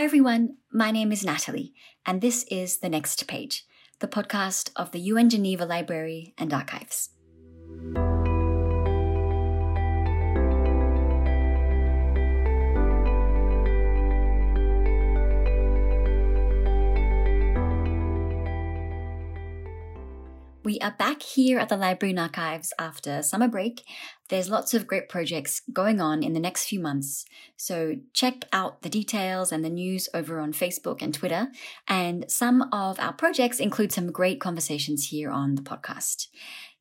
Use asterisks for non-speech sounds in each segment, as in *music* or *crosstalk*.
Hi, everyone. My name is Natalie, and this is The Next Page, the podcast of the UN Geneva Library and Archives. We are back here at the Library and Archives after summer break. There's lots of great projects going on in the next few months, so check out the details and the news over on Facebook and Twitter. And some of our projects include some great conversations here on the podcast.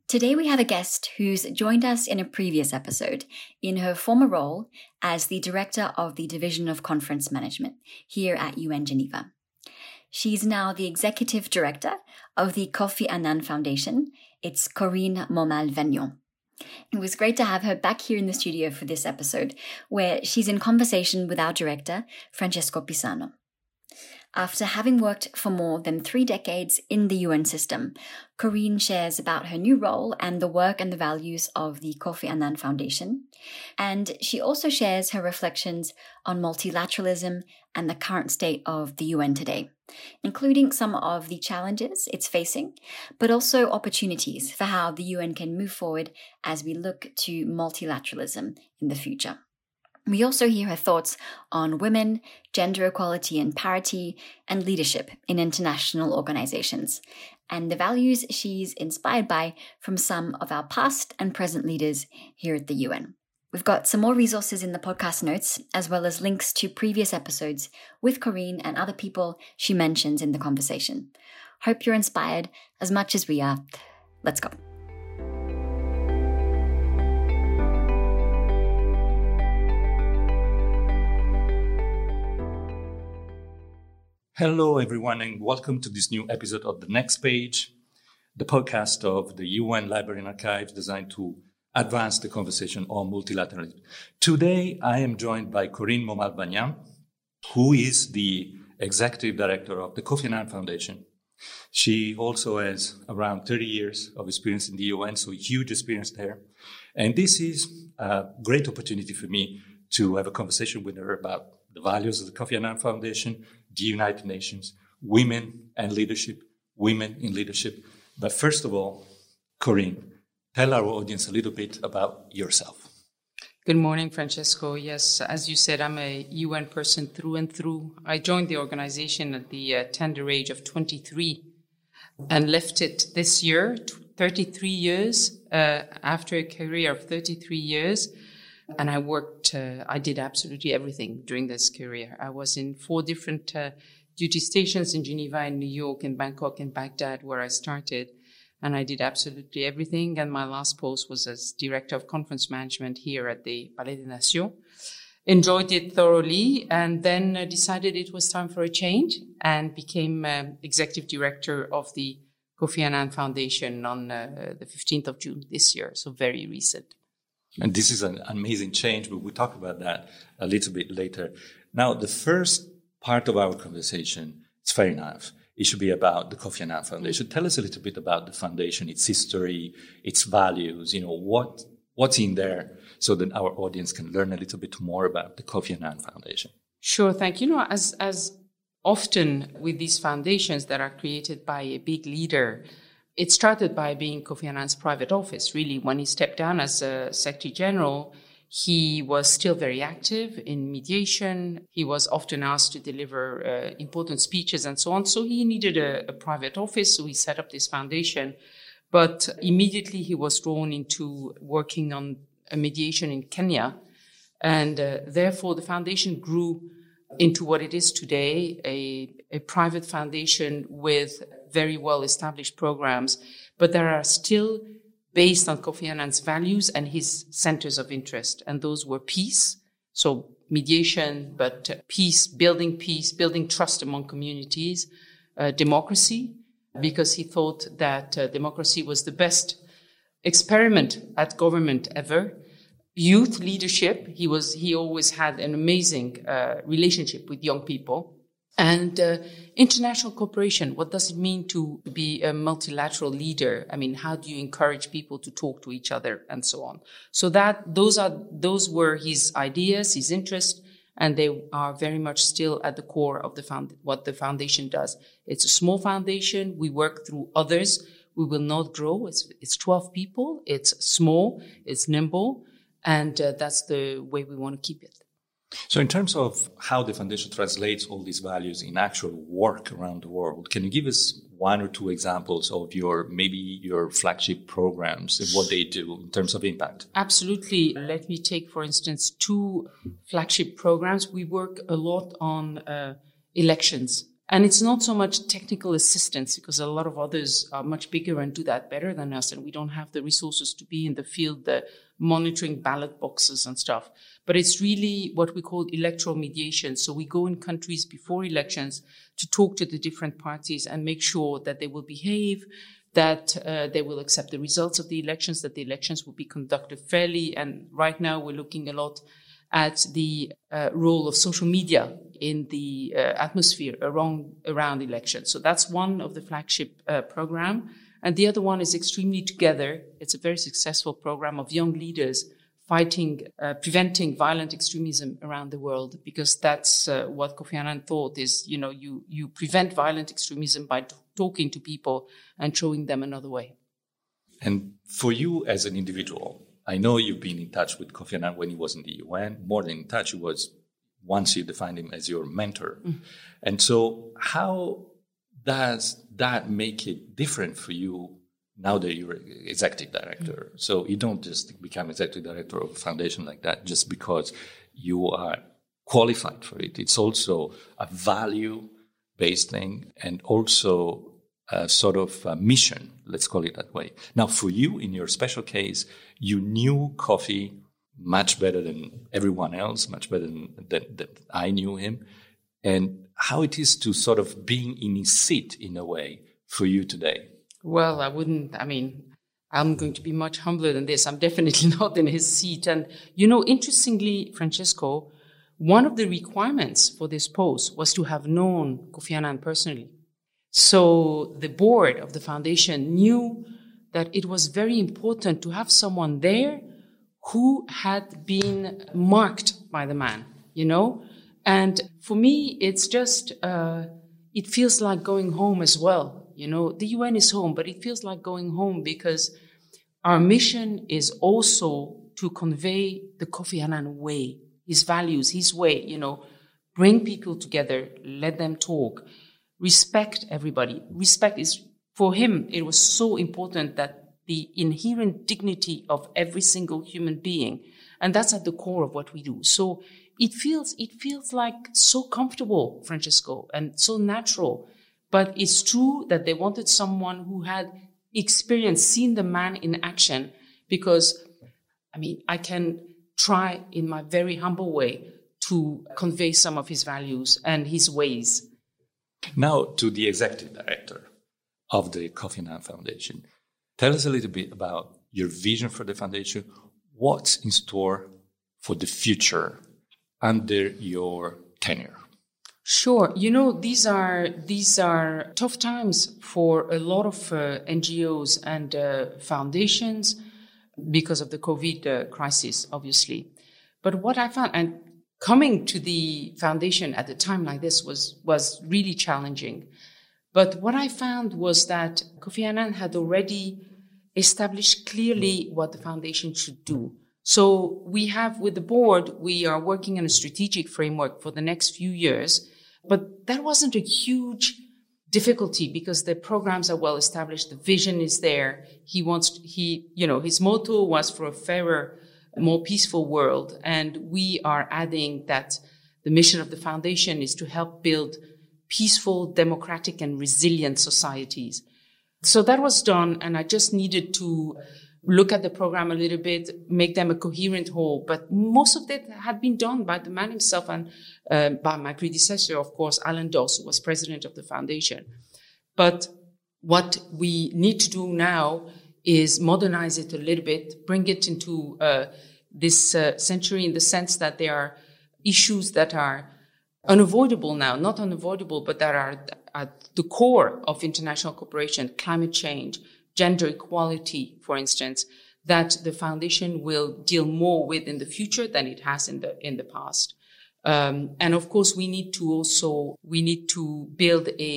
Today we have a guest who's joined us in a previous episode in her former role as the Director of the Division of Conference Management here at UN Geneva. She's now the executive director of the Kofi Annan Foundation. It's Corinne Momal-Vanian. It was great to have her back here in the studio for this episode, where she's in conversation with our director, Francesco Pisano. After having worked for more than three decades in the UN system, Corinne shares about her new role and the work and the values of the Kofi Annan Foundation. And she also shares her reflections on multilateralism and the current state of the UN today, including some of the challenges it's facing, but also opportunities for how the UN can move forward as we look to multilateralism in the future. We also hear her thoughts on women, gender equality and parity, and leadership in international organizations, and the values she's inspired by from some of our past and present leaders here at the UN. We've got some more resources in the podcast notes, as well as links to previous episodes with Corinne and other people she mentions in the conversation. Hope you're inspired as much as we are. Let's go. Hello, everyone, and welcome to this new episode of The Next Page, the podcast of the UN Library and Archives designed to advance the conversation on multilateralism. Today, I am joined by Corinne Momal-Vanian, who is the executive director of the Kofi Annan Foundation. She also has around 30 years of experience in the UN, so huge experience there. And this is a great opportunity for me to have a conversation with her about the values of the Kofi Annan Foundation, the United Nations, women and leadership, women in leadership. But first of all, Corinne, tell our audience a little bit about yourself. Good morning, Francesco. Yes, as you said, I'm a UN person through and through. I joined the organization at the uh, tender age of 23 and left it this year, 33 years, uh, after a career of 33 years. And I worked, uh, I did absolutely everything during this career. I was in four different uh, duty stations in Geneva, in New York, in Bangkok, in Baghdad, where I started. And I did absolutely everything. And my last post was as director of conference management here at the Palais des Nations. Enjoyed it thoroughly and then uh, decided it was time for a change and became uh, executive director of the Kofi Annan Foundation on uh, the 15th of June this year. So very recent. And this is an amazing change, but we'll talk about that a little bit later. Now, the first part of our conversation, is fair enough. It should be about the Kofi Annan Foundation. Tell us a little bit about the foundation, its history, its values, you know, what, what's in there so that our audience can learn a little bit more about the Kofi Annan Foundation. Sure, thank you. You know, as, as often with these foundations that are created by a big leader, it started by being Kofi Annan's private office. Really, when he stepped down as a Secretary General, he was still very active in mediation. He was often asked to deliver uh, important speeches and so on. So he needed a, a, private office. So he set up this foundation. But immediately he was drawn into working on a mediation in Kenya. And uh, therefore, the foundation grew into what it is today a, a private foundation with very well established programs, but there are still based on Kofi Annan's values and his centers of interest. And those were peace, so mediation, but peace, building peace, building trust among communities, uh, democracy, because he thought that uh, democracy was the best experiment at government ever. Youth leadership, he was, he always had an amazing uh, relationship with young people and uh, international cooperation, what does it mean to be a multilateral leader? I mean, how do you encourage people to talk to each other and so on? So that those are those were his ideas, his interests, and they are very much still at the core of the found, what the foundation does. It's a small foundation. We work through others. We will not grow. It's, it's 12 people. It's small. It's nimble. And uh, that's the way we want to keep it. So, in terms of how the foundation translates all these values in actual work around the world, can you give us one or two examples of your maybe your flagship programs and what they do in terms of impact? Absolutely. Let me take, for instance, two flagship programs. We work a lot on uh, elections. And it's not so much technical assistance because a lot of others are much bigger and do that better than us, and we don't have the resources to be in the field the monitoring ballot boxes and stuff. But it's really what we call electoral mediation. So we go in countries before elections to talk to the different parties and make sure that they will behave, that uh, they will accept the results of the elections, that the elections will be conducted fairly. And right now we're looking a lot at the uh, role of social media in the uh, atmosphere around around elections. So that's one of the flagship uh, program, and the other one is extremely together. It's a very successful program of young leaders fighting, uh, preventing violent extremism around the world, because that's uh, what Kofi Annan thought is, you know, you, you prevent violent extremism by t- talking to people and showing them another way. And for you as an individual, I know you've been in touch with Kofi Annan when he was in the UN. More than in touch, he was once you defined him as your mentor. Mm. And so, how does that make it different for you now that you're executive director. Mm. So you don't just become executive director of a foundation like that just because you are qualified for it. It's also a value based thing and also a sort of a mission, let's call it that way. Now, for you, in your special case, you knew Kofi much better than everyone else, much better than, than, than I knew him, and how it is to sort of being in his seat in a way for you today. Well, I wouldn't, I mean, I'm going to be much humbler than this. I'm definitely *laughs* not in his seat. And, you know, interestingly, Francesco, one of the requirements for this post was to have known Kofi Annan personally. So the board of the foundation knew that it was very important to have someone there who had been marked by the man, you know? And for me, it's just, uh, it feels like going home as well. You know, the UN is home, but it feels like going home because our mission is also to convey the Kofi Annan way, his values, his way, you know, bring people together, let them talk, respect everybody. Respect is, for him, it was so important that the inherent dignity of every single human being, and that's at the core of what we do. So it feels, it feels like so comfortable, Francesco, and so natural but it's true that they wanted someone who had experience, seen the man in action, because, I mean, I can try in my very humble way to convey some of his values and his ways. Now, to the executive director of the Kofi Annan Foundation. Tell us a little bit about your vision for the foundation. What's in store for the future under your tenure? Sure. You know, these are these are tough times for a lot of uh, NGOs and uh, foundations because of the COVID uh, crisis, obviously. But what I found, and coming to the foundation at a time like this was was really challenging. But what I found was that Kofi Annan had already established clearly what the foundation should do. So we have with the board, we are working on a strategic framework for the next few years but that wasn't a huge difficulty because the programs are well established. The vision is there. He wants, he, you know, his motto was for a fairer, more peaceful world. And we are adding that the mission of the foundation is to help build peaceful, democratic, and resilient societies. So that was done, and I just needed to look at the program a little bit, make them a coherent whole. But most of that had been done by the man himself and uh, by my predecessor, of course, Alan Doss, who was president of the foundation. But what we need to do now is modernize it a little bit, bring it into uh, this uh, century in the sense that there are issues that are unavoidable now, not unavoidable, but that are at the core of international cooperation, climate change, gender equality, for instance, that the foundation will deal more with in the future than it has in the in the past. Um, and of course, we need to also we need to build a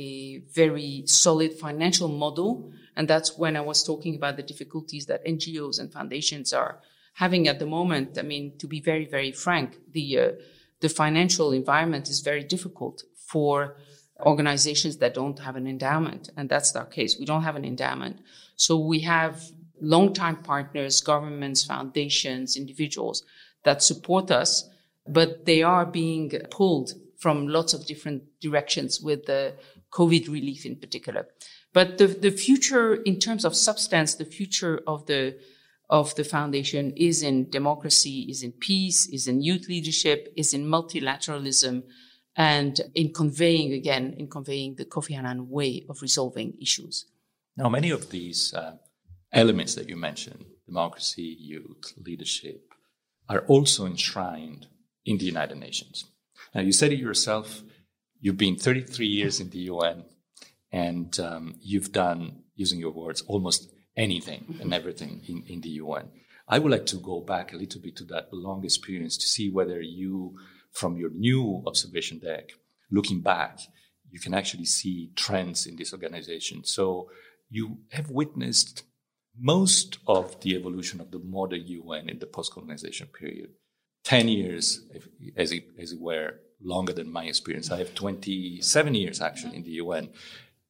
a very solid financial model, and that's when I was talking about the difficulties that NGOs and foundations are having at the moment. I mean, to be very very frank, the uh, the financial environment is very difficult for organizations that don't have an endowment, and that's our case. We don't have an endowment, so we have long-time partners, governments, foundations, individuals that support us but they are being pulled from lots of different directions with the COVID relief in particular. But the, the future, in terms of substance, the future of the of the foundation is in democracy, is in peace, is in youth leadership, is in multilateralism, and in conveying again, in conveying the Kofi Annan way of resolving issues. Now, many of these uh, elements that you mentioned, democracy, youth, leadership, are also enshrined in the United Nations. Now, you said it yourself, you've been 33 years in the UN, and um, you've done, using your words, almost anything and everything in, in the UN. I would like to go back a little bit to that long experience to see whether you, from your new observation deck, looking back, you can actually see trends in this organization. So you have witnessed most of the evolution of the modern UN in the post-colonization period. 10 years, if, as, it, as it were, longer than my experience. I have 27 years actually in the UN.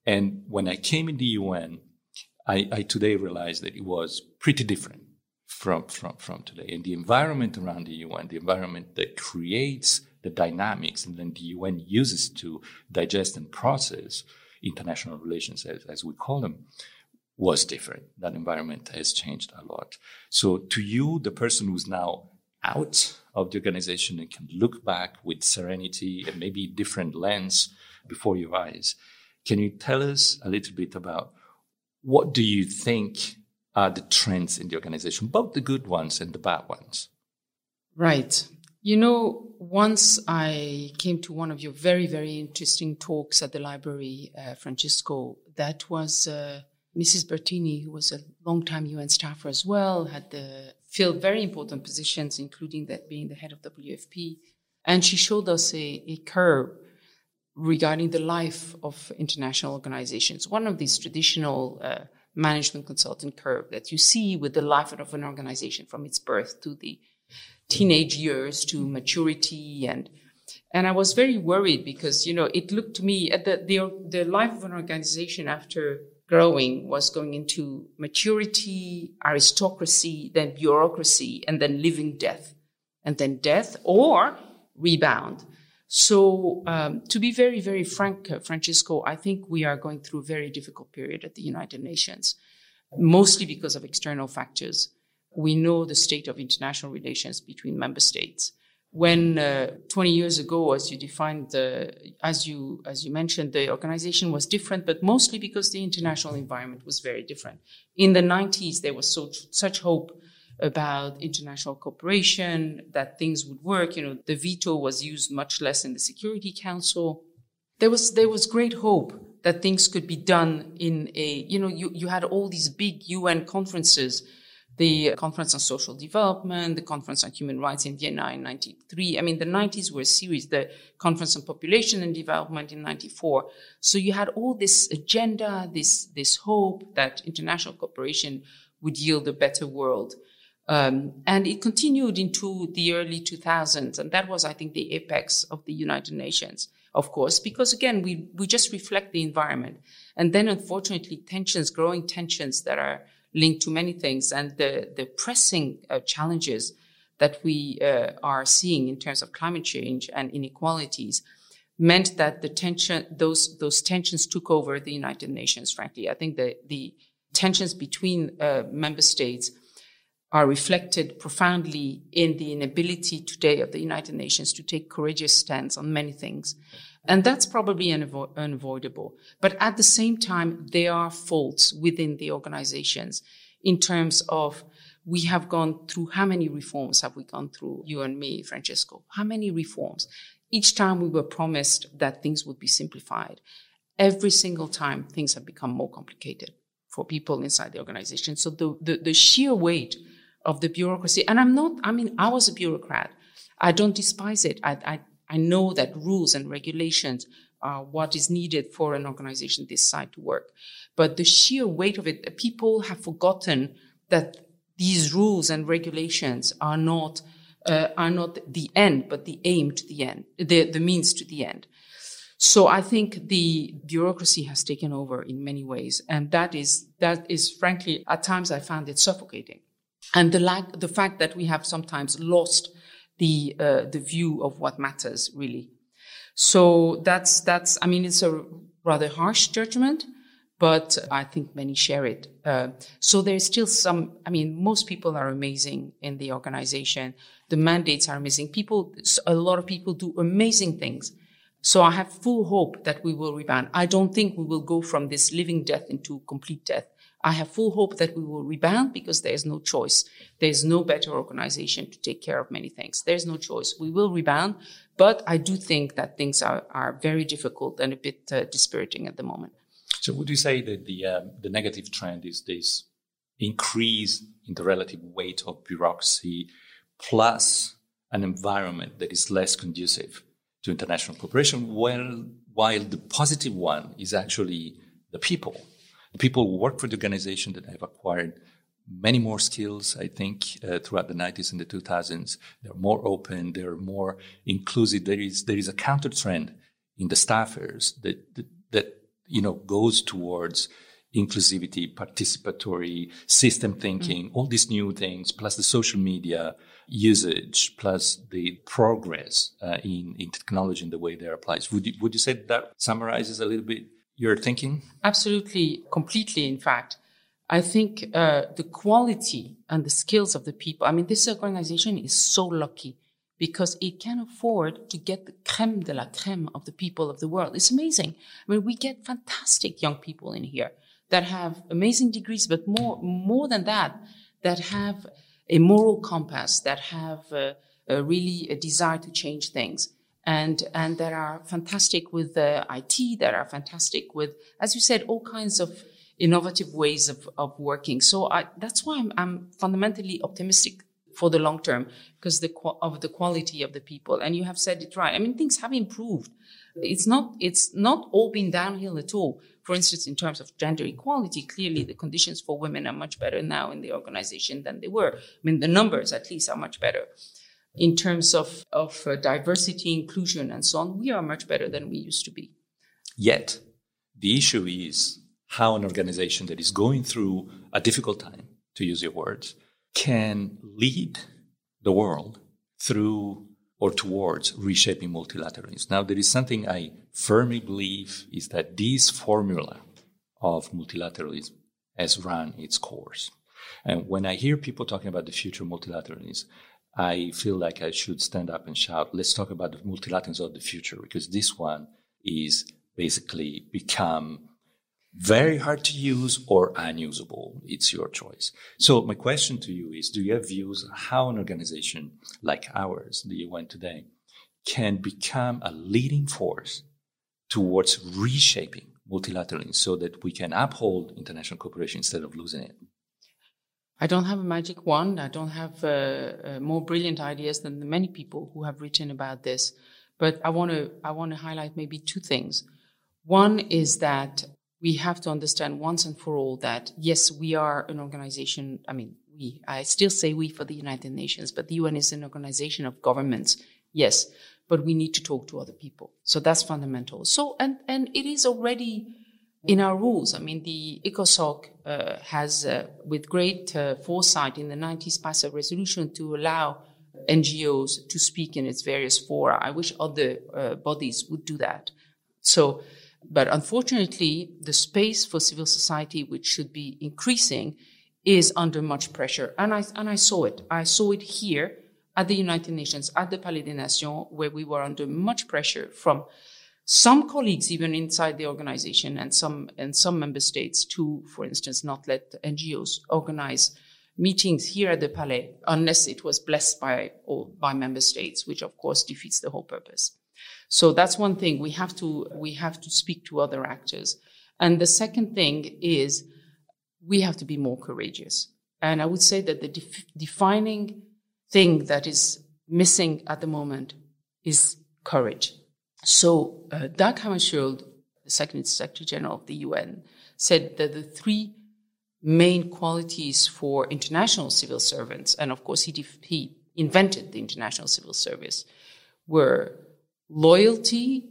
And when I came in the UN, I, I today realized that it was pretty different from, from, from today. And the environment around the UN, the environment that creates the dynamics and then the UN uses to digest and process international relations, as, as we call them, was different. That environment has changed a lot. So to you, the person who's now out of the organization and can look back with serenity and maybe different lens before your eyes. Can you tell us a little bit about what do you think are the trends in the organization, both the good ones and the bad ones? Right. You know, once I came to one of your very, very interesting talks at the library, uh, Francesco, that was uh, Mrs. Bertini, who was a long-time UN staffer as well, had the, filled very important positions, including that being the head of WFP. And she showed us a, a curve regarding the life of international organizations. One of these traditional uh, management consultant curve that you see with the life of an organization from its birth to the teenage years to maturity and and I was very worried because you know it looked to me at the the, the life of an organization after growing was going into maturity, aristocracy, then bureaucracy, and then living death, and then death or rebound. So, um, to be very, very frank, uh, Francesco, I think we are going through a very difficult period at the United Nations, mostly because of external factors. We know the state of international relations between member states when uh, 20 years ago, as you defined, the, as you as you mentioned, the organization was different, but mostly because the international environment was very different. In the 90s, there was so, such hope about international cooperation that things would work. You know, the veto was used much less in the Security Council. There was there was great hope that things could be done in a you know you you had all these big UN conferences the Conference on Social Development, the Conference on Human Rights in Vienna in 93. I mean, the 90s were a series, the Conference on Population and Development in 94. So you had all this agenda, this, this hope that international cooperation would yield a better world. Um, and it continued into the early 2000s. And that was, I think, the apex of the United Nations, of course, because again, we, we just reflect the environment. And then, unfortunately, tensions, growing tensions that are linked to many things and the, the pressing uh, challenges that we uh, are seeing in terms of climate change and inequalities meant that the tension, those, those tensions took over the United Nations, frankly. I think the, the tensions between uh, member states are reflected profoundly in the inability today of the United Nations to take courageous stands on many things. And that's probably unavo- unavoidable. But at the same time, there are faults within the organizations in terms of we have gone through how many reforms have we gone through, you and me, Francesco? How many reforms? Each time we were promised that things would be simplified. Every single time things have become more complicated for people inside the organization. So the, the, the sheer weight of the bureaucracy, and I'm not, I mean, I was a bureaucrat. I don't despise it. I, I, I know that rules and regulations are what is needed for an organization this size to work. But the sheer weight of it, people have forgotten that these rules and regulations are not uh, are not the end, but the aim to the end, the, the means to the end. So I think the bureaucracy has taken over in many ways, and that is that is frankly at times I found it suffocating, and the lack, the fact that we have sometimes lost the uh, the view of what matters really. So that's that's I mean it's a rather harsh judgment, but I think many share it. Uh, so there's still some, I mean, most people are amazing in the organization. The mandates are amazing. People, a lot of people do amazing things. So I have full hope that we will rebound. I don't think we will go from this living death into complete death. I have full hope that we will rebound because there is no choice. There is no better organization to take care of many things. There's no choice. We will rebound, but I do think that things are, are very difficult and a bit uh, dispiriting at the moment. So would you say that the um, the negative trend is this increase in the relative weight of bureaucracy plus an environment that is less conducive to international cooperation, while, while the positive one is actually the people. The people who work for the organization that have acquired many more skills, I think, uh, throughout the 90s and the 2000s. They're more open, they're more inclusive. There is, there is a counter trend in the staffers that, that, that you know, goes towards inclusivity, participatory, system thinking, mm-hmm. all these new things, plus the social media usage, plus the progress uh, in, in technology and the way they're applied. Would you, would you say that summarizes a little bit your thinking? Absolutely, completely, in fact. I think uh, the quality and the skills of the people, I mean, this organization is so lucky because it can afford to get the creme de la creme of the people of the world. It's amazing. I mean, we get fantastic young people in here that have amazing degrees, but more, more than that, that have a moral compass, that have uh, really a desire to change things. And, and that are fantastic with the IT, that are fantastic with, as you said, all kinds of innovative ways of, of working. So I, that's why I'm, I'm fundamentally optimistic for the long term because the, of the quality of the people. And you have said it right. I mean, things have improved. It's not, it's not all been downhill at all. For instance, in terms of gender equality, clearly the conditions for women are much better now in the organization than they were. I mean, the numbers at least are much better. In terms of, of uh, diversity, inclusion, and so on, we are much better than we used to be. Yet, the issue is how an organization that is going through a difficult time, to use your words, can lead the world through or towards reshaping multilateralism. Now, there is something I firmly believe is that this formula of multilateralism has run its course. And when I hear people talking about the future of multilateralism, I feel like I should stand up and shout, let's talk about the multilateralism of the future, because this one is basically become very hard to use or unusable. It's your choice. So my question to you is, do you have views how an organization like ours, the UN today, can become a leading force towards reshaping multilateralism so that we can uphold international cooperation instead of losing it? I don't have a magic wand. I don't have uh, uh, more brilliant ideas than the many people who have written about this. But I want to I want to highlight maybe two things. One is that we have to understand once and for all that yes, we are an organization. I mean, we, I still say we for the United Nations, but the UN is an organization of governments. Yes, but we need to talk to other people. So that's fundamental. So, and, and it is already in our rules. I mean, the ECOSOC uh, has, uh, with great uh, foresight in the 90s, passed a resolution to allow NGOs to speak in its various fora. I wish other uh, bodies would do that. So but unfortunately, the space for civil society, which should be increasing, is under much pressure. And I, and I saw it. I saw it here at the United Nations, at the Palais des Nations, where we were under much pressure from some colleagues, even inside the organization, and some and some member states to, for instance, not let NGOs organize meetings here at the Palais unless it was blessed by by member states, which of course defeats the whole purpose. So that's one thing we have to we have to speak to other actors. And the second thing is we have to be more courageous. And I would say that the def- defining thing that is missing at the moment is courage. So uh, Dag Hammarskjöld, the Second Secretary General of the UN, said that the three main qualities for international civil servants, and of course he, he invented the international civil service, were loyalty,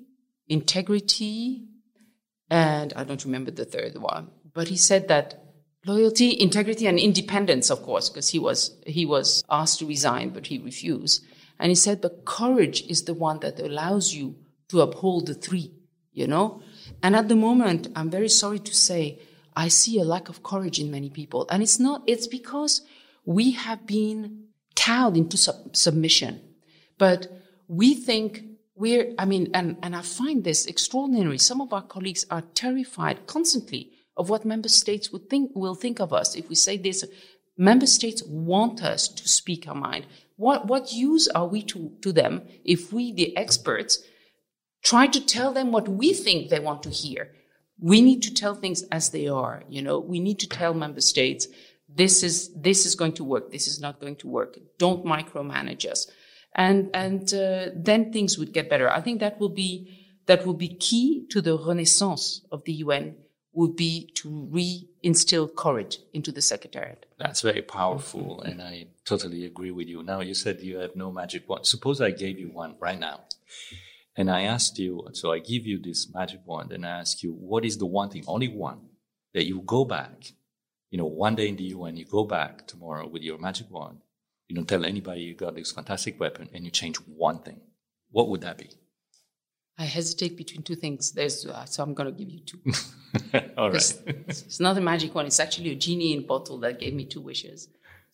integrity, and I don't remember the third one, but he said that loyalty, integrity, and independence, of course, because he was he was asked to resign, but he refused. And he said, but courage is the one that allows you to uphold the three, you know? And at the moment, I'm very sorry to say, I see a lack of courage in many people. And it's not, it's because we have been cowed into sub- submission. But we think we're, I mean, and, and I find this extraordinary. Some of our colleagues are terrified constantly of what member states would think, will think of us if we say this. Member states want us to speak our mind. What, what use are we to, to them if we, the experts, try to tell them what we think they want to hear? We need to tell things as they are. You know, we need to tell member states, this is, this is going to work. This is not going to work. Don't micromanage us. And, and, uh, then things would get better. I think that will be, that will be key to the renaissance of the UN would be to re-instill courage into the secretariat. That's very powerful, and I totally agree with you. Now, you said you have no magic wand. Suppose I gave you one right now, and I asked you, so I give you this magic wand, and I ask you, what is the one thing, only one, that you go back, you know, one day in the UN, you go back tomorrow with your magic wand, you don't tell anybody you got this fantastic weapon, and you change one thing. What would that be? I hesitate between two things. There's, uh, so I'm going to give you two. *laughs* All right. it's not a magic one. It's actually a genie in bottle that gave me two wishes.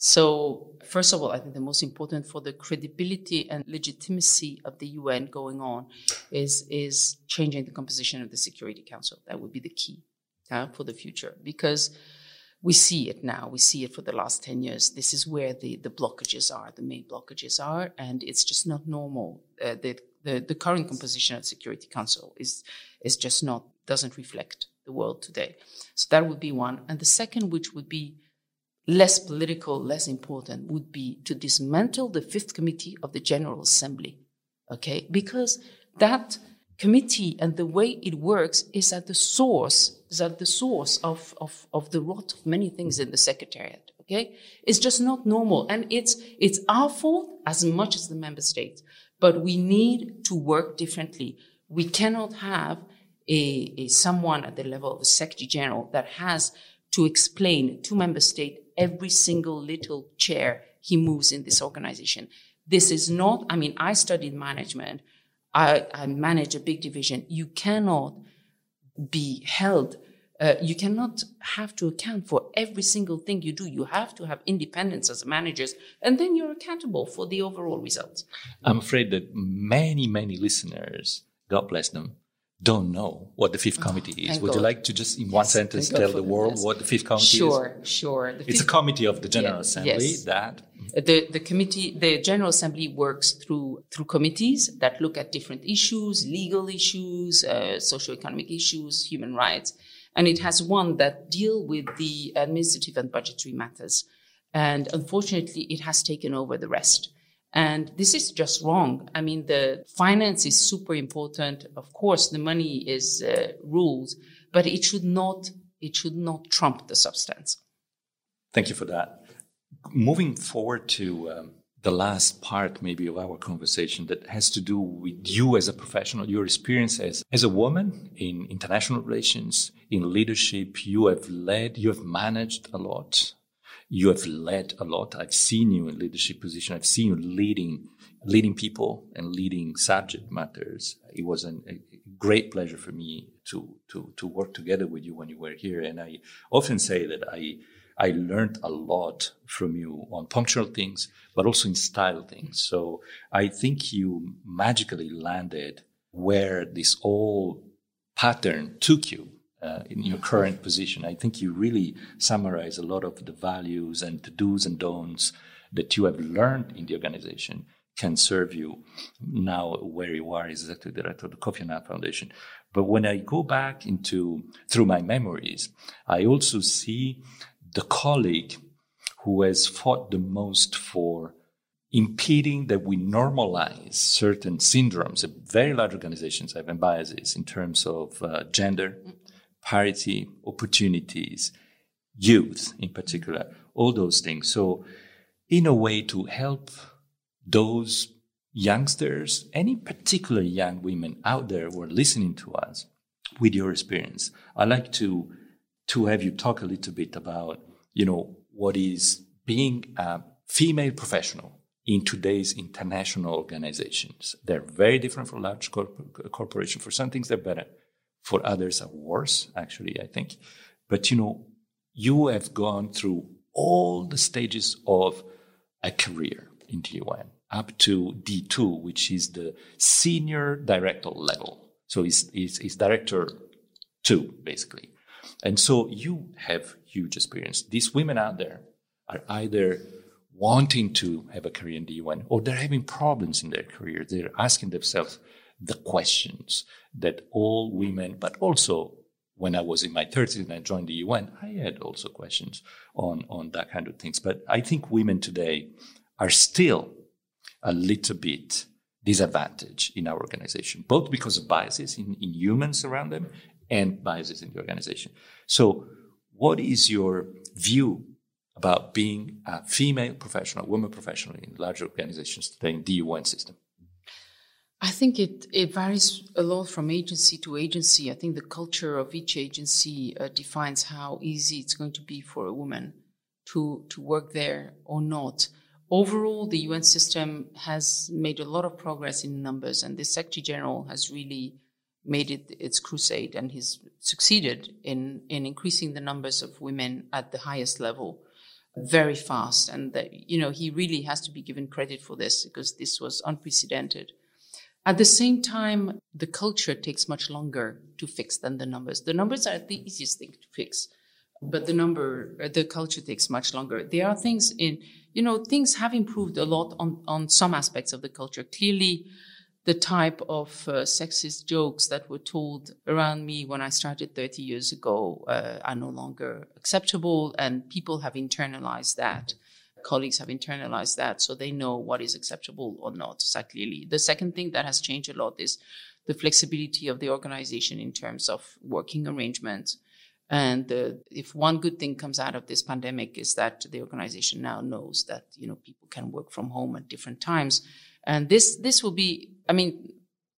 So, first of all, I think the most important for the credibility and legitimacy of the UN going on is, is changing the composition of the Security Council. That would be the key uh, for the future because we see it now. We see it for the last 10 years. This is where the, the blockages are, the main blockages are, and it's just not normal. Uh, the the, the current composition of Security Council is, is just not, doesn't reflect the world today. So that would be one. And the second, which would be less political, less important, would be to dismantle the fifth committee of the General Assembly. Okay? Because that committee and the way it works is at the source, is at the source of, of, of the rot of many things in the Secretariat. Okay? It's just not normal. And it's, it's our fault as much as the member states. But we need to work differently. We cannot have a, a someone at the level of the Secretary General that has to explain to member state every single little chair he moves in this organization. This is not, I mean, I studied management. I, I manage a big division. You cannot be held uh, you cannot have to account for every single thing you do. You have to have independence as managers, and then you're accountable for the overall results. I'm afraid that many, many listeners, God bless them, don't know what the fifth committee is. Would God. you like to just, in yes, one sentence, tell the world yes. what the fifth committee sure, is? Sure, sure. It's a committee of the General yeah, Assembly yes. that the, the committee, the General Assembly works through through committees that look at different issues, legal issues, uh, socio-economic issues, human rights, and it has one that deal with the administrative and budgetary matters. And unfortunately, it has taken over the rest. And this is just wrong. I mean, the finance is super important. Of course, the money is uh, rules, but it should not it should not trump the substance. Thank you for that. Moving forward to um, the last part maybe of our conversation that has to do with you as a professional, your experience as, as a woman in international relations, in leadership. You have led, you have managed a lot. You have led a lot. I've seen you in leadership position. I've seen you leading, leading people and leading subject matters. It was an, a great pleasure for me to, to, to work together with you when you were here. And I often say that I, I learned a lot from you on punctual things, but also in style things. So I think you magically landed where this whole pattern took you uh, in your current position. I think you really summarize a lot of the values and the do's and don'ts that you have learned in the organization can serve you now where you are as executive director of the Kofi Annan Foundation. But when I go back into through my memories, I also see the colleague who has fought the most for impeding that we normalize certain syndromes. Very large organizations have biases in terms of uh, gender, parity, opportunities, youth in particular, all those things. So, in a way, to help those youngsters, any particular young women out there who are listening to us with your experience, I'd like to to have you talk a little bit about, you know, what is being a female professional in today's international organizations. They're very different from large corp- corporations. For some things, they're better. For others, are worse, actually, I think. But, you know, you have gone through all the stages of a career in the UN up to D2, which is the senior director level. So it's, it's, it's director two, basically. And so you have huge experience. These women out there are either wanting to have a career in the UN or they're having problems in their career. They're asking themselves the questions that all women, but also when I was in my 30s and I joined the UN, I had also questions on, on that kind of things. But I think women today are still a little bit disadvantaged in our organization, both because of biases in, in humans around them and biases in the organization. So, what is your view about being a female professional, woman professional in large organizations today in the UN system? I think it, it varies a lot from agency to agency. I think the culture of each agency uh, defines how easy it's going to be for a woman to, to work there or not. Overall, the UN system has made a lot of progress in numbers, and the Secretary General has really made it its crusade, and he's succeeded in, in increasing the numbers of women at the highest level very fast. And that, you know, he really has to be given credit for this because this was unprecedented. At the same time, the culture takes much longer to fix than the numbers. The numbers are the easiest thing to fix, but the number, the culture takes much longer. There are things in you know, things have improved a lot on, on some aspects of the culture. Clearly, the type of uh, sexist jokes that were told around me when I started 30 years ago uh, are no longer acceptable, and people have internalized that. Colleagues have internalized that, so they know what is acceptable or not. So clearly, the second thing that has changed a lot is the flexibility of the organization in terms of working arrangements and if one good thing comes out of this pandemic is that the organization now knows that you know people can work from home at different times, and this this will be. I mean,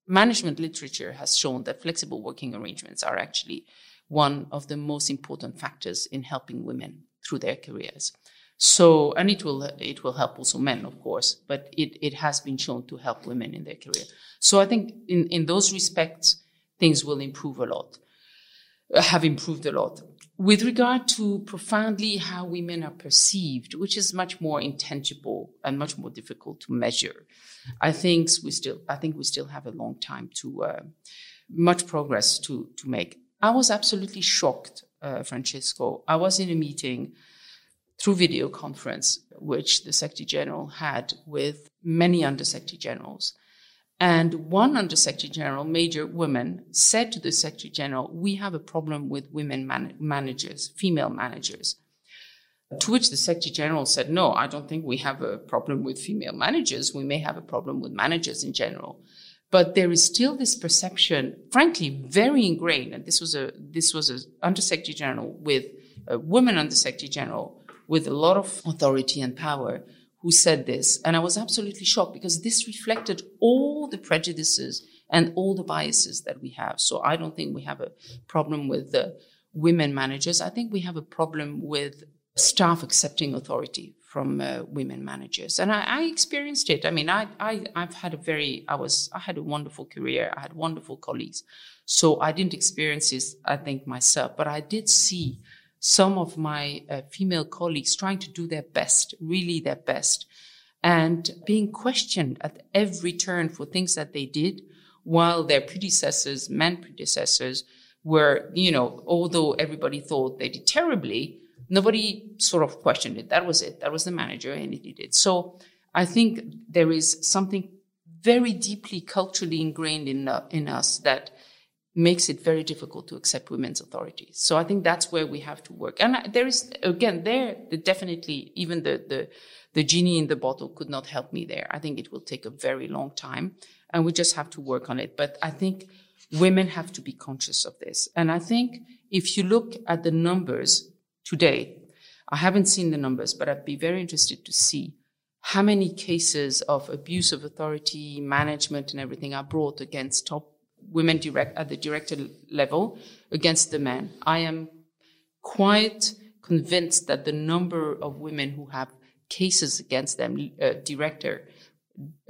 management literature has shown that flexible working arrangements are actually one of the most important factors in helping women through their careers. So, and it will it will help also men, of course, but it it has been shown to help women in their career. So, I think in in those respects, things will improve a lot have improved a lot. With regard to profoundly how women are perceived, which is much more intangible and much more difficult to measure, I think we still I think we still have a long time to uh, much progress to to make. I was absolutely shocked, uh, Francesco. I was in a meeting through video conference, which the Secretary General had with many Undersecretary Generals. And one Undersecretary General, Major woman, said to the Secretary General, We have a problem with women man- managers, female managers. To which the Secretary General said, No, I don't think we have a problem with female managers. We may have a problem with managers in general. But there is still this perception, frankly, very ingrained, and this was a this was an Undersecretary General with a woman Undersecretary General with a lot of authority and power who said this. And I was absolutely shocked because this reflected all the prejudices and all the biases that we have. So I don't think we have a problem with the women managers. I think we have a problem with staff accepting authority from uh, women managers. And I, I, experienced it. I mean, I, I, I've had a very, I was, I had a wonderful career. I had wonderful colleagues. So I didn't experience this, I think, myself, but I did see some of my uh, female colleagues trying to do their best, really their best, and being questioned at every turn for things that they did, while their predecessors, men predecessors, were, you know, although everybody thought they did terribly, nobody sort of questioned it. That was it. That was the manager, and he did it. So I think there is something very deeply culturally ingrained in uh, in us that makes it very difficult to accept women's authority. So I think that's where we have to work. And there is, again, there, the definitely, even the, the, the genie in the bottle could not help me there. I think it will take a very long time and we just have to work on it. But I think women have to be conscious of this. And I think if you look at the numbers today, I haven't seen the numbers, but I'd be very interested to see how many cases of abuse of authority, management, and everything are brought against top women direct at the director level against the men. I am quite convinced that the number of women who have cases against them, uh, director,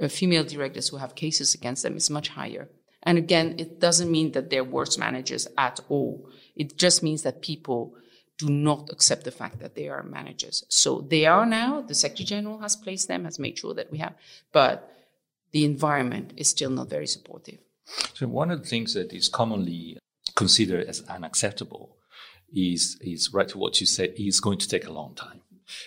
uh, female directors who have cases against them is much higher. And again, it doesn't mean that they're worse managers at all. It just means that people do not accept the fact that they are managers. So they are now, the Secretary General has placed them, has made sure that we have, but the environment is still not very supportive. So one of the things that is commonly considered as unacceptable is, is right to what you said, is going to take a long time.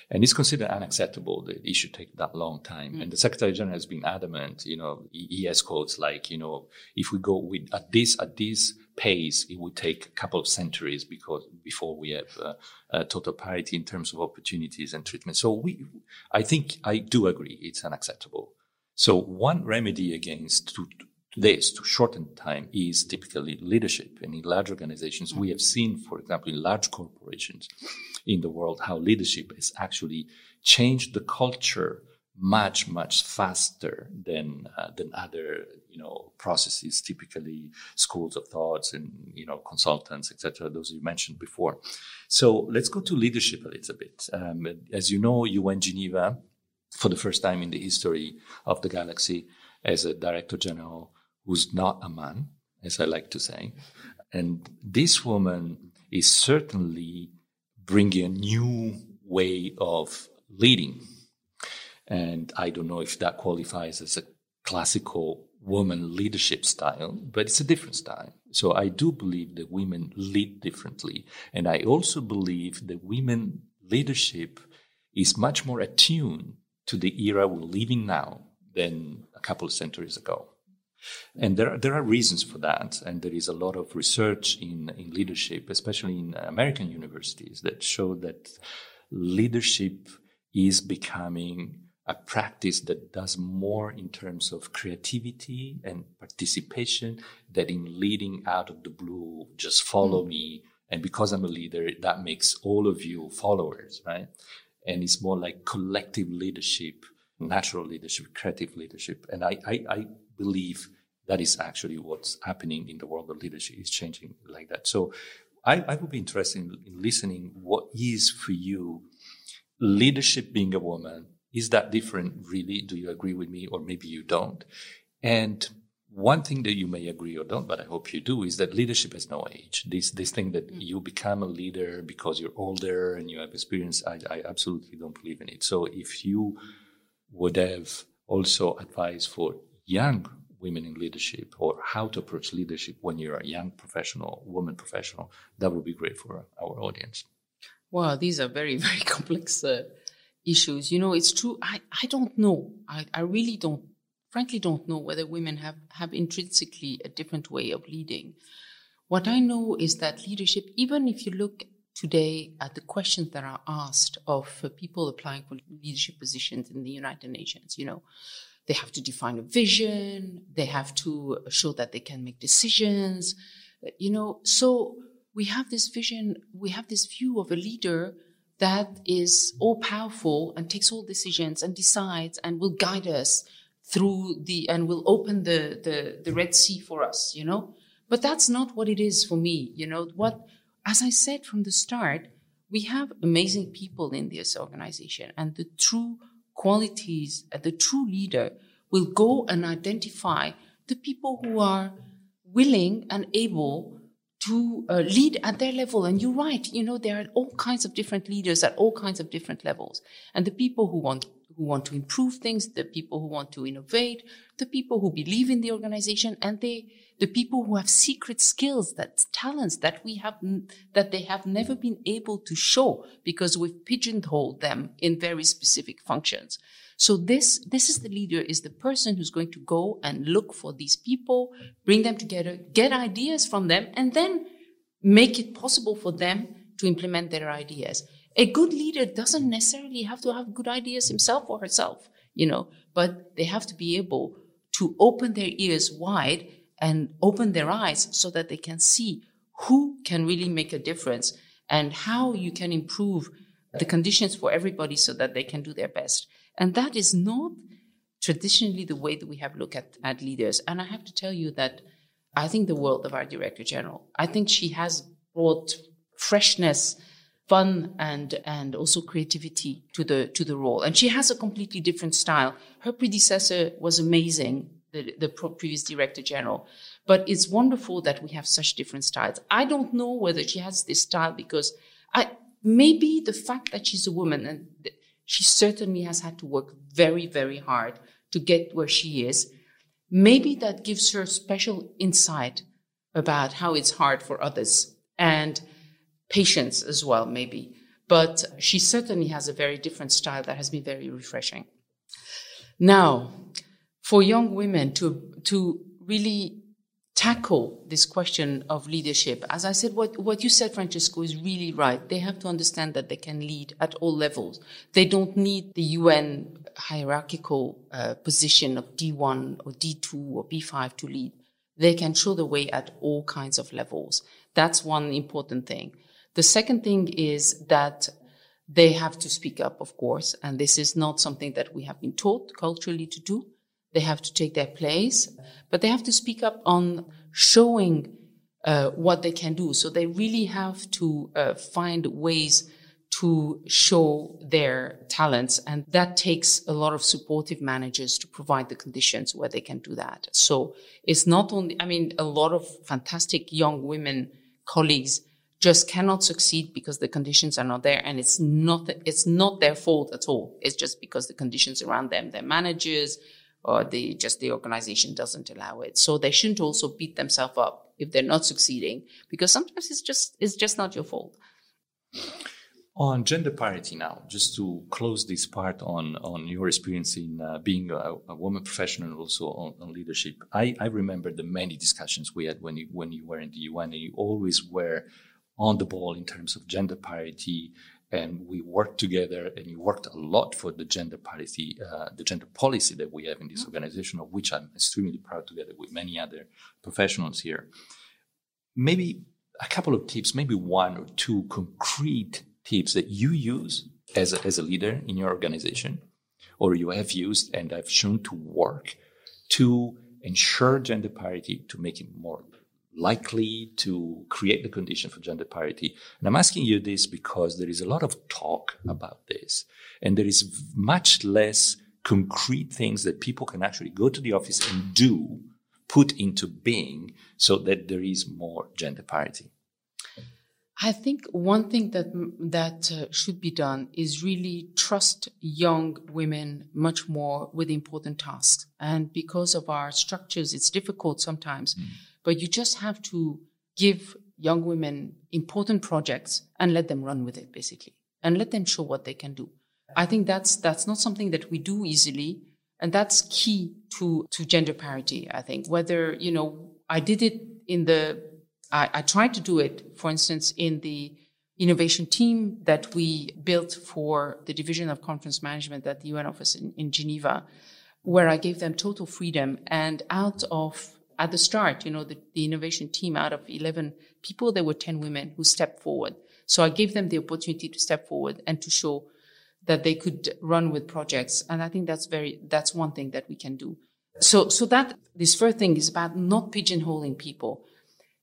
And it's considered unacceptable that it should take that long time. Mm. And the Secretary General has been adamant, you know, he has quotes like, you know, if we go with at this, at this pace, it would take a couple of centuries because before we have uh, uh, total parity in terms of opportunities and treatment. So we, I think I do agree it's unacceptable. So one remedy against to, this to shorten time is typically leadership. And in large organizations, we have seen, for example, in large corporations in the world, how leadership has actually changed the culture much, much faster than, uh, than other, you know, processes, typically schools of thoughts and, you know, consultants, etc. those you mentioned before. So let's go to leadership a little bit. Um, as you know, UN Geneva, for the first time in the history of the galaxy, as a director general, who's not a man, as I like to say. And this woman is certainly bringing a new way of leading. And I don't know if that qualifies as a classical woman leadership style, but it's a different style. So I do believe that women lead differently. And I also believe that women leadership is much more attuned to the era we're living now than a couple of centuries ago. And there, there are reasons for that. And there is a lot of research in, in leadership, especially in American universities, that show that leadership is becoming a practice that does more in terms of creativity and participation than in leading out of the blue, just follow mm. me. And because I'm a leader, that makes all of you followers, right? And it's more like collective leadership, natural leadership, creative leadership. And I, I, I believe that is actually what's happening in the world of leadership is changing like that. So I, I would be interested in, in listening what is for you leadership being a woman. Is that different really? Do you agree with me or maybe you don't? And one thing that you may agree or don't, but I hope you do, is that leadership has no age. This this thing that mm. you become a leader because you're older and you have experience, I, I absolutely don't believe in it. So if you would have also advice for young women in leadership or how to approach leadership when you're a young professional, woman professional, that would be great for our audience. Wow, these are very, *laughs* very complex uh, issues. You know, it's true. I, I don't know. I, I really don't, frankly, don't know whether women have, have intrinsically a different way of leading. What I know is that leadership, even if you look today at the questions that are asked of uh, people applying for leadership positions in the United Nations, you know, they have to define a vision. They have to show that they can make decisions. You know, so we have this vision, we have this view of a leader that is all powerful and takes all decisions and decides and will guide us through the and will open the, the the red sea for us you know but that's not what it is for me you know what as i said from the start we have amazing people in this organization and the true qualities, at the true leader will go and identify the people who are willing and able to uh, lead at their level. And you're right, you know, there are all kinds of different leaders at all kinds of different levels. And the people who want who want to improve things, the people who want to innovate, the people who believe in the organization, and they, the people who have secret skills, that talents that we have, that they have never been able to show because we've pigeonholed them in very specific functions. So this, this is the leader, is the person who's going to go and look for these people, bring them together, get ideas from them, and then make it possible for them to implement their ideas. A good leader doesn't necessarily have to have good ideas himself or herself, you know, but they have to be able to open their ears wide and open their eyes so that they can see who can really make a difference and how you can improve the conditions for everybody so that they can do their best. And that is not traditionally the way that we have looked at, at leaders. And I have to tell you that I think the world of our director general, I think she has brought freshness, fun, and, and also creativity to the, to the role. And she has a completely different style. Her predecessor was amazing, the, the previous director general. But it's wonderful that we have such different styles. I don't know whether she has this style because I, maybe the fact that she's a woman and she certainly has had to work very, very hard to get where she is. Maybe that gives her special insight about how it's hard for others and patience as well, maybe. But she certainly has a very different style that has been very refreshing. Now, for young women to, to really tackle this question of leadership. As I said, what, what you said, Francesco, is really right. They have to understand that they can lead at all levels. They don't need the UN hierarchical uh, position of D1 or D2 or P5 to lead. They can show the way at all kinds of levels. That's one important thing. The second thing is that they have to speak up, of course, and this is not something that we have been taught culturally to do. They have to take their place, but they have to speak up on showing uh, what they can do. So they really have to uh, find ways to show their talents. And that takes a lot of supportive managers to provide the conditions where they can do that. So it's not only, I mean, a lot of fantastic young women colleagues just cannot succeed because the conditions are not there and it's not it's not their fault at all it's just because the conditions around them their managers or the just the organization doesn't allow it. So they shouldn't also beat themselves up if they're not succeeding because sometimes it's just it's just not your fault. On gender parity now, just to close this part on, on your experience in uh, being a, a, woman professional and also on, on, leadership, I, I remember the many discussions we had when you, when you were in the UN and you always were on the ball in terms of gender parity and we worked together and you worked a lot for the gender parity uh, the gender policy that we have in this mm-hmm. organization of which i'm extremely proud together with many other professionals here maybe a couple of tips maybe one or two concrete tips that you use as a, as a leader in your organization or you have used and have shown to work to ensure gender parity to make it more likely to create the condition for gender parity? And I'm asking you this because there is a lot of talk about this, and there is much less concrete things that people can actually go to the office and do, put into being, so that there is more gender parity. I think one thing that that uh, should be done is really trust young women much more with important tasks. And because of our structures, it's difficult sometimes. Mm but you just have to give young women important projects and let them run with it, basically, and let them show what they can do. I think that's that's not something that we do easily, and that's key to to gender parity. I think whether you know I did it in the I, I tried to do it, for instance, in the innovation team that we built for the division of conference management at the UN office in, in Geneva, where I gave them total freedom, and out of at the start, you know, the, the innovation team out of 11 people, there were 10 women who stepped forward. So I gave them the opportunity to step forward and to show that they could run with projects. And I think that's very, that's one thing that we can do. So, so that this first thing is about not pigeonholing people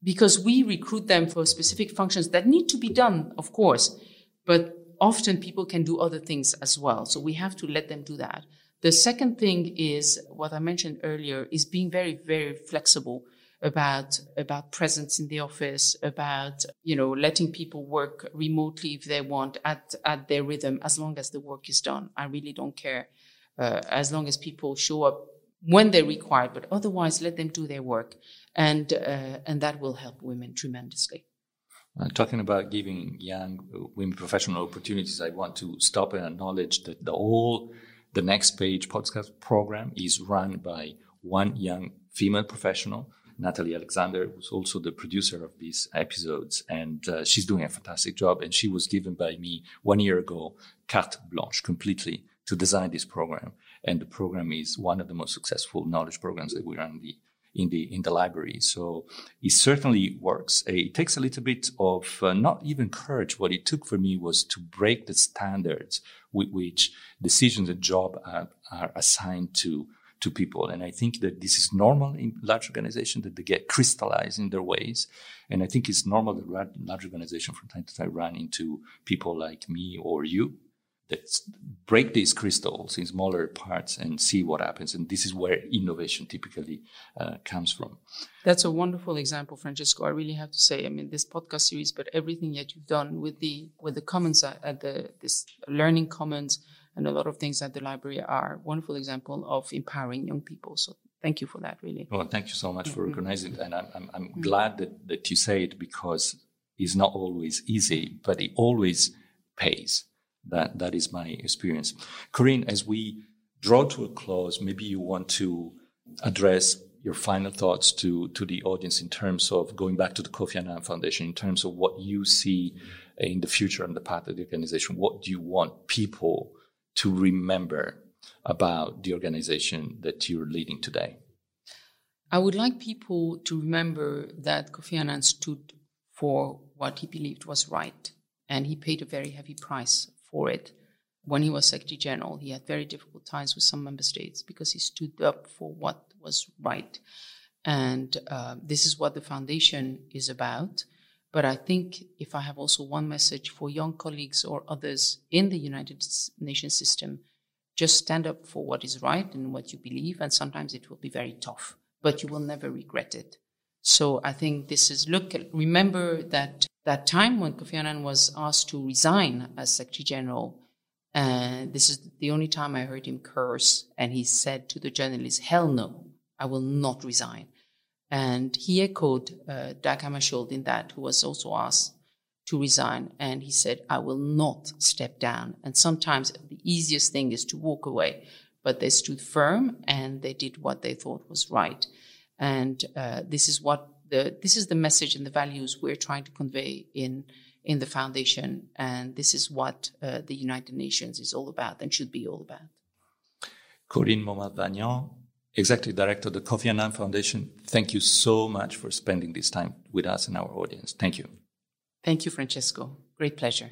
because we recruit them for specific functions that need to be done, of course, but often people can do other things as well. So we have to let them do that. The second thing is what I mentioned earlier is being very, very flexible about about presence in the office, about you know letting people work remotely if they want at at their rhythm, as long as the work is done. I really don't care, uh, as long as people show up when they're required. But otherwise, let them do their work, and uh, and that will help women tremendously. Uh, talking about giving young women professional opportunities, I want to stop and acknowledge that the whole The Next Page podcast program is run by one young female professional, Natalie Alexander, who's also the producer of these episodes, and uh, she's doing a fantastic job. And she was given by me one year ago carte blanche completely to design this program. And the program is one of the most successful knowledge programs that we run in the in the in the library. So it certainly works. It takes a little bit of uh, not even courage. What it took for me was to break the standards with which decisions and job are, are assigned to to people. And I think that this is normal in large organizations that they get crystallized in their ways. And I think it's normal that large organizations from time to time run into people like me or you that break these crystals in smaller parts and see what happens. And this is where innovation typically uh, comes from. That's a wonderful example, Francesco. I really have to say. I mean, this podcast series, but everything that you've done with the with the commons at the this learning commons and a lot of things at the library are wonderful example of empowering young people. So thank you for that, really. Well, thank you so much for mm-hmm. organizing it. And I'm, I'm, I'm mm-hmm. glad that, that you say it because it's not always easy, but it always pays. That, that is my experience. Corinne, as we draw to a close, maybe you want to address your final thoughts to, to the audience in terms of going back to the Kofi Annan Foundation, in terms of what you see in the future and the path of the organization. What do you want people to remember about the organization that you're leading today? I would like people to remember that Kofi Annan stood for what he believed was right, and he paid a very heavy price for it. When he was Secretary General, he had very difficult times with some member states because he stood up for what was right. And uh, this is what the foundation is about. But I think if I have also one message for young colleagues or others in the United Nations system, just stand up for what is right and what you believe. And sometimes it will be very tough, but you will never regret it. So I think this is look remember that that time when Kofi Annan was asked to resign as Secretary General. And this is the only time I heard him curse. And he said to the journalist, hell no, I will not resign. And he echoed uh, Dag Hammarskjöld in that, who was also asked to resign. And he said, I will not step down. And sometimes the easiest thing is to walk away. But they stood firm and they did what they thought was right. And uh, this is what the this is the message and the values we're trying to convey in in the foundation. And this is what uh, the United Nations is all about and should be all about. Corinne Momal-Vanian, Executive Director of the Kofi Annan Foundation, thank you so much for spending this time with us and our audience. Thank you. Thank you, Francesco. Great pleasure.